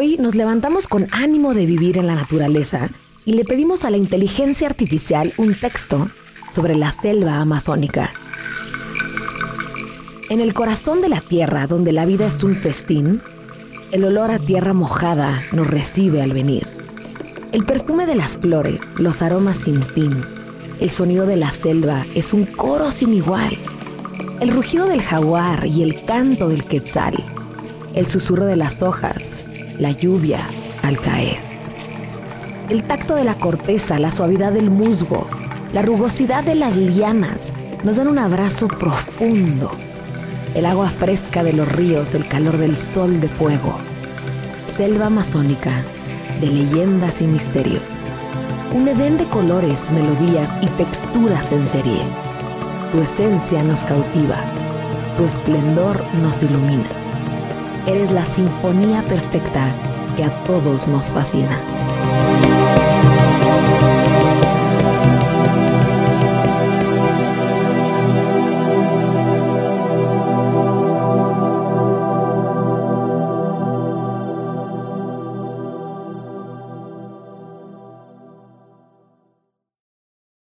Hoy nos levantamos con ánimo de vivir en la naturaleza y le pedimos a la inteligencia artificial un texto sobre la selva amazónica. En el corazón de la tierra, donde la vida es un festín, el olor a tierra mojada nos recibe al venir. El perfume de las flores, los aromas sin fin, el sonido de la selva es un coro sin igual. El rugido del jaguar y el canto del quetzal, el susurro de las hojas, la lluvia al caer. El tacto de la corteza, la suavidad del musgo, la rugosidad de las lianas nos dan un abrazo profundo. El agua fresca de los ríos, el calor del sol de fuego. Selva amazónica, de leyendas y misterio. Un edén de colores, melodías y texturas en serie. Tu esencia nos cautiva, tu esplendor nos ilumina. Eres la sinfonía perfecta que a todos nos fascina.